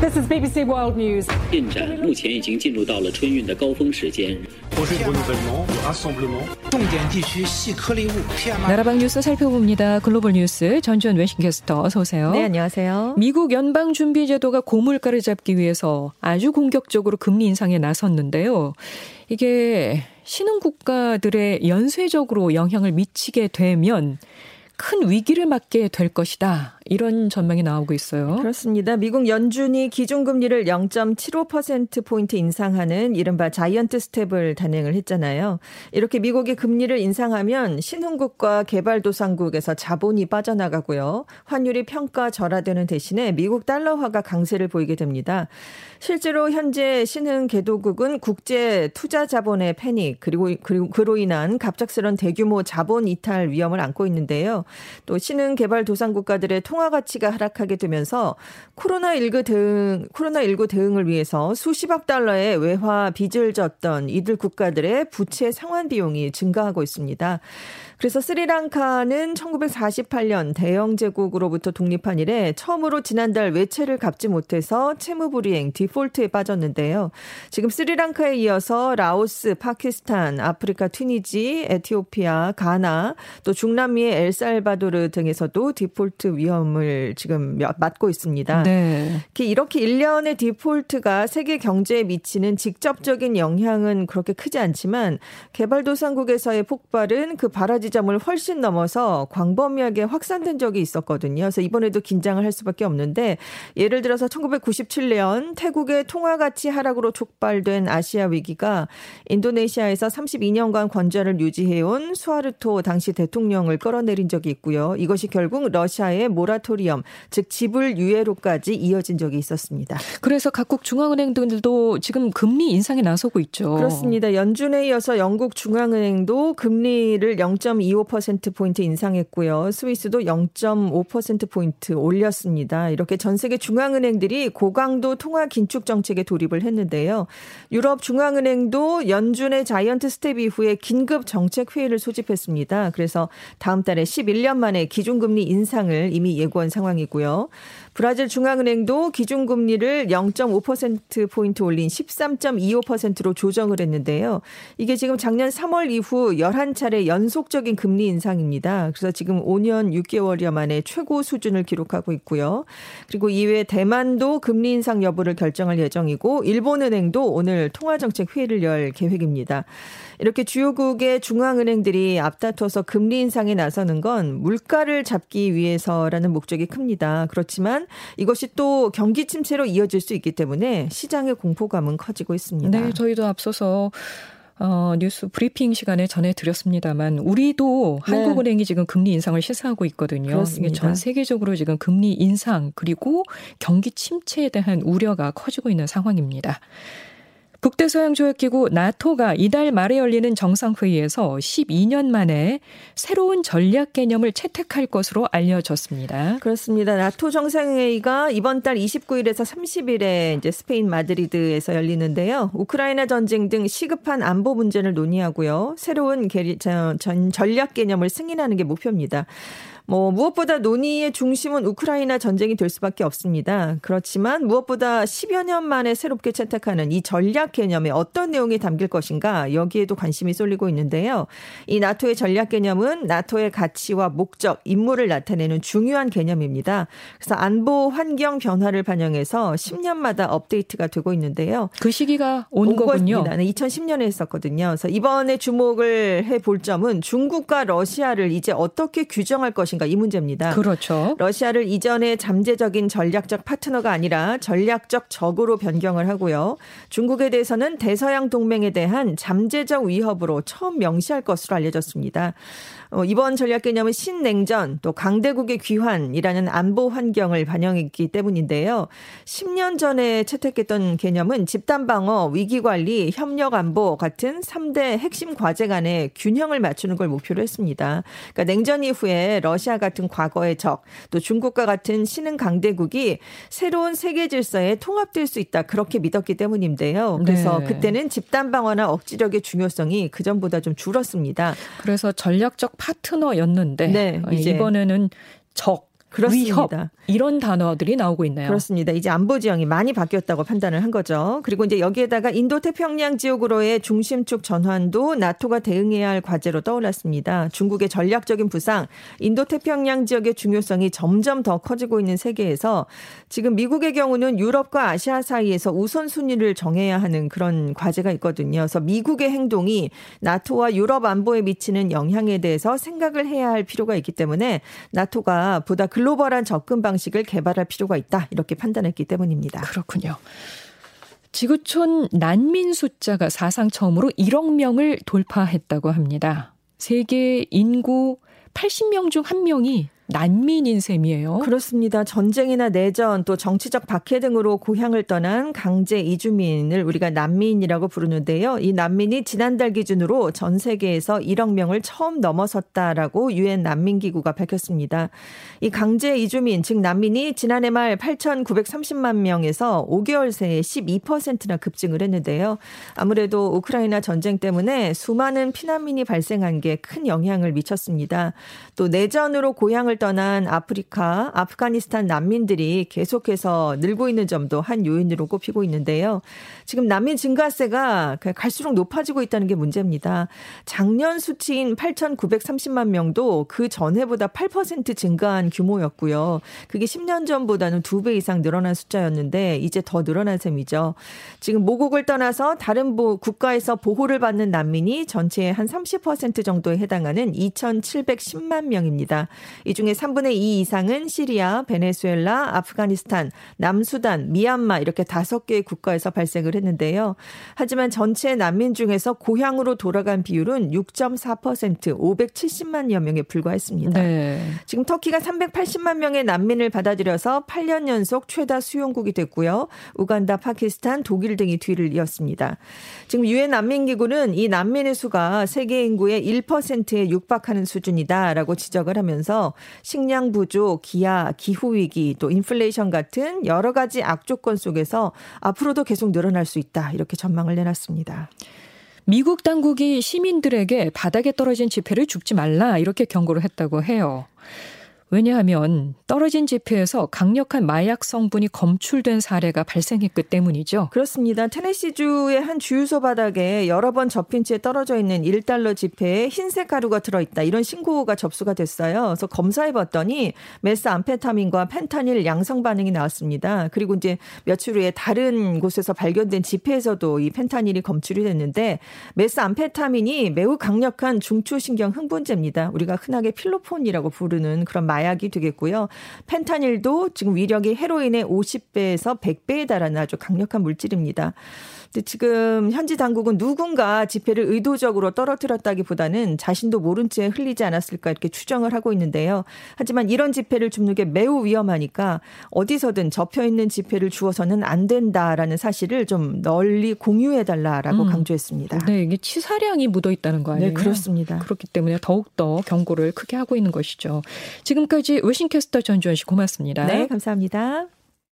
This is BBC World News. 进展目前已经进入到了春运的高峰时间。 重点地区细颗粒物 PM2.5 나라방 뉴스 살펴봅니다. 글로벌 뉴스 전주현 외신캐스터 어서 오세요. 네, 안녕하세요. 미국 연방준비제도가 고물가를 잡기 위해서 아주 공격적으로 금리 인상에 나섰는데요. 이게 신흥 국가들의 연쇄적으로 영향을 미치게 되면 큰 위기를 맞게 될 것이다. 이런 전망이 나오고 있어요. 그렇습니다. 미국 연준이 기준금리를 0.75%포인트 인상하는 이른바 자이언트 스텝을 단행을 했잖아요. 이렇게 미국이 금리를 인상하면 신흥국과 개발도상국에서 자본이 빠져나가고요. 환율이 평가 절하되는 대신에 미국 달러화가 강세를 보이게 됩니다. 실제로 현재 신흥 개도국은 국제 투자 자본의 패닉 그리고 그로 인한 갑작스런 대규모 자본 이탈 위험을 안고 있는데요. 또 신흥 개발 도상 국가들의 통화 가치가 하락하게 되면서 코로나19 대응 코로나19 대응을 위해서 수십억 달러의 외화 빚을 졌던 이들 국가들의 부채 상환 비용이 증가하고 있습니다. 그래서 스리랑카는 1948년 대영 제국으로부터 독립한 이래 처음으로 지난달 외채를 갚지 못해서 채무불이행 디폴트에 빠졌는데요. 지금 스리랑카에 이어서 라오스, 파키스탄, 아프리카 튀니지, 에티오피아, 가나, 또 중남미의 엘살바도르 등에서도 디폴트 위험을 지금 맞고 있습니다. 네. 이렇게 일련의 디폴트가 세계 경제에 미치는 직접적인 영향은 그렇게 크지 않지만 개발도상국에서의 폭발은 그 바라지 지점을 훨씬 넘어서 광범위하게 확산된 적이 있었거든요. 그래서 이번에도 긴장을 할 수밖에 없는데 예를 들어서 1997년 태국의 통화 가치 하락으로 촉발된 아시아 위기가 인도네시아에서 32년간 권좌를 유지해온 수아르토 당시 대통령을 끌어내린 적이 있고요. 이것이 결국 러시아의 모라토리엄 즉 지불 유예로까지 이어진 적이 있었습니다. 그래서 각국 중앙은행들도 지금 금리 인상에 나서고 있죠. 그렇습니다. 연준에 이어서 영국 중앙은행도 금리를 0. 0.25%포인트 인상했고요. 스위스도 0.5%포인트 올렸습니다. 이렇게 전 세계 중앙은행들이 고강도 통화 긴축 정책에 돌입을 했는데요. 유럽 중앙은행도 연준의 자이언트 스텝 이후에 긴급 정책 회의를 소집했습니다. 그래서 다음 달에 11년 만에 기준금리 인상을 이미 예고한 상황이고요. 브라질 중앙은행도 기준금리를 0.5%포인트 올린 13.25%로 조정을 했는데요. 이게 지금 작년 3월 이후 11차례 연속적인 금리 인상입니다. 그래서 지금 5년 6개월여 만에 최고 수준을 기록하고 있고요. 그리고 이외에 대만도 금리 인상 여부를 결정할 예정이고 일본은행도 오늘 통화정책 회의를 열 계획입니다. 이렇게 주요국의 중앙은행들이 앞다퉈서 금리 인상에 나서는 건 물가를 잡기 위해서라는 목적이 큽니다. 그렇지만 이것이 또 경기 침체로 이어질 수 있기 때문에 시장의 공포감은 커지고 있습니다. 네, 저희도 앞서서 어, 뉴스 브리핑 시간에 전해드렸습니다만 우리도 네. 한국은행이 지금 금리 인상을 시사하고 있거든요. 그렇습니다. 이게 전 세계적으로 지금 금리 인상 그리고 경기 침체에 대한 우려가 커지고 있는 상황입니다. 북대서양조약기구 나토가 이달 말에 열리는 정상회의에서 12년 만에 새로운 전략 개념을 채택할 것으로 알려졌습니다. 그렇습니다. 나토 정상회의가 이번 달 29일에서 30일에 이제 스페인 마드리드에서 열리는데요. 우크라이나 전쟁 등 시급한 안보 문제를 논의하고요. 새로운 전략 개념을 승인하는 게 목표입니다. 뭐 무엇보다 논의의 중심은 우크라이나 전쟁이 될 수밖에 없습니다. 그렇지만 무엇보다 10여 년 만에 새롭게 채택하는 이 전략 개념에 어떤 내용이 담길 것인가 여기에도 관심이 쏠리고 있는데요. 이 나토의 전략 개념은 나토의 가치와 목적, 임무를 나타내는 중요한 개념입니다. 그래서 안보 환경 변화를 반영해서 10년마다 업데이트가 되고 있는데요. 그 시기가 온, 온 거군요. 네, 2010년에 했었거든요. 그래서 이번에 주목을 해 볼 점은 중국과 러시아를 이제 어떻게 규정할 것인가 것인가 이 문제입니다. 그렇죠. 러시아를 이전의 잠재적인 전략적 파트너가 아니라 전략적 적으로 변경을 하고요. 중국에 대해서는 대서양 동맹에 대한 잠재적 위협으로 처음 명시할 것으로 알려졌습니다. 어, 이번 전략 개념은 신냉전 또 강대국의 귀환이라는 안보 환경을 반영했기 때문인데요. 10년 전에 채택했던 개념은 집단 방어, 위기 관리, 협력 안보 같은 3대 핵심 과제 간의 균형을 맞추는 걸 목표로 했습니다. 그러니까 냉전 이후에 러시아 같은 과거의 적, 또 중국과 같은 신흥 강대국이 새로운 세계 질서에 통합될 수 있다 그렇게 믿었기 때문인데요. 그래서 네. 그때는 집단 방어나 억지력의 중요성이 그 전보다 좀 줄었습니다. 그래서 전략적 파트너였는데 네, 이제 이번에는 적 그렇습니다. 위협 이런 단어들이 나오고 있네요. 그렇습니다. 이제 안보 지형이 많이 바뀌었다고 판단을 한 거죠. 그리고 이제 여기에다가 인도 태평양 지역으로의 중심축 전환도 나토가 대응해야 할 과제로 떠올랐습니다. 중국의 전략적인 부상, 인도 태평양 지역의 중요성이 점점 더 커지고 있는 세계에서 지금 미국의 경우는 유럽과 아시아 사이에서 우선 순위를 정해야 하는 그런 과제가 있거든요. 그래서 미국의 행동이 나토와 유럽 안보에 미치는 영향에 대해서 생각을 해야 할 필요가 있기 때문에 나토가 보다 글 로벌한 접근 방식을 개발할 필요가 있다. 이렇게 판단했기 때문입니다. 그렇군요. 지구촌 난민 숫자가 사상 처음으로 1억 명을 돌파했다고 합니다. 세계 인구 80명 중 1명이 난민인 셈이에요. 그렇습니다. 전쟁이나 내전 또 정치적 박해 등으로 고향을 떠난 강제 이주민을 우리가 난민이라고 부르는데요. 이 난민이 지난달 기준으로 전 세계에서 1억 명을 처음 넘어섰다라고 유엔 난민 기구가 밝혔습니다. 이 강제 이주민 즉 난민이 지난해 말 8,930만 명에서 5개월 새에 12%나 급증을 했는데요. 아무래도 우크라이나 전쟁 때문에 수많은 피난민이 발생한 게 큰 영향을 미쳤습니다. 또 내전으로 고향을 고향을 떠난 아프리카, 아프가니스탄 난민들이 계속해서 늘고 있는 점도 한 요인으로 꼽히고 있는데요. 지금 난민 증가세가 갈수록 높아지고 있다는 게 문제입니다. 작년 수치인 8,930만 명도 그 전해보다 8% 증가한 규모였고요. 그게 10년 전보다는 2배 이상 늘어난 숫자였는데 이제 더 늘어난 셈이죠. 지금 모국을 떠나서 다른 국가에서 보호를 받는 난민이 전체의 한 30% 정도에 해당하는 2,710만 명입니다. 이 중에 중에 3분의 2 이상은 시리아, 베네수엘라, 아프가니스탄, 남수단, 미얀마 이렇게 다섯 개의 국가에서 발생을 했는데요. 하지만 전체 난민 중에서 고향으로 돌아간 비율은 6.4% 570만여 명에 불과했습니다. 네. 지금 터키가 380만 명의 난민을 받아들여서 8년 연속 최다 수용국이 됐고요. 우간다, 파키스탄, 독일 등이 뒤를 이었습니다. 지금 유엔 난민기구는 이 난민의 수가 세계 인구의 1%에 육박하는 수준이다라고 지적을 하면서 식량 부족, 기아, 기후 위기, 또 인플레이션 같은 여러 가지 악조건 속에서 앞으로도 계속 늘어날 수 있다. 이렇게 전망을 내놨습니다. 미국 당국이 시민들에게 바닥에 떨어진 지폐를 줍지 말라 이렇게 경고를 했다고 해요. 왜냐하면 떨어진 지폐에서 강력한 마약 성분이 검출된 사례가 발생했기 때문이죠. 그렇습니다. 테네시주의 한 주유소 바닥에 여러 번 접힌 채 떨어져 있는 1달러 지폐에 흰색 가루가 들어있다. 이런 신고가 접수가 됐어요. 그래서 검사해 봤더니 메스 암페타민과 펜타닐 양성 반응이 나왔습니다. 그리고 이제 며칠 후에 다른 곳에서 발견된 지폐에서도 이 펜타닐이 검출이 됐는데 메스 암페타민이 매우 강력한 중추신경 흥분제입니다. 우리가 흔하게 필로폰이라고 부르는 그런 마약 이 되겠고요. 펜타닐도 지금 위력이 헤로인의 50배에서 100배에 달하는 아주 강력한 물질입니다. 근데 지금 현지 당국은 누군가 지폐를 의도적으로 떨어뜨렸다기보다는 자신도 모른 채 흘리지 않았을까 이렇게 추정을 하고 있는데요. 하지만 이런 지폐를 줍는 게 매우 위험하니까 어디서든 접혀 있는 지폐를 주어서는 안 된다라는 사실을 좀 널리 공유해 달라라고 음. 강조했습니다. 네, 이게 치사량이 묻어 있다는 거 아니에요? 네, 그렇습니다. 그렇기 때문에 더욱 더 경고를 크게 하고 있는 것이죠. 지금까지 외신캐스터 전주현 씨 고맙습니다. 네, 감사합니다.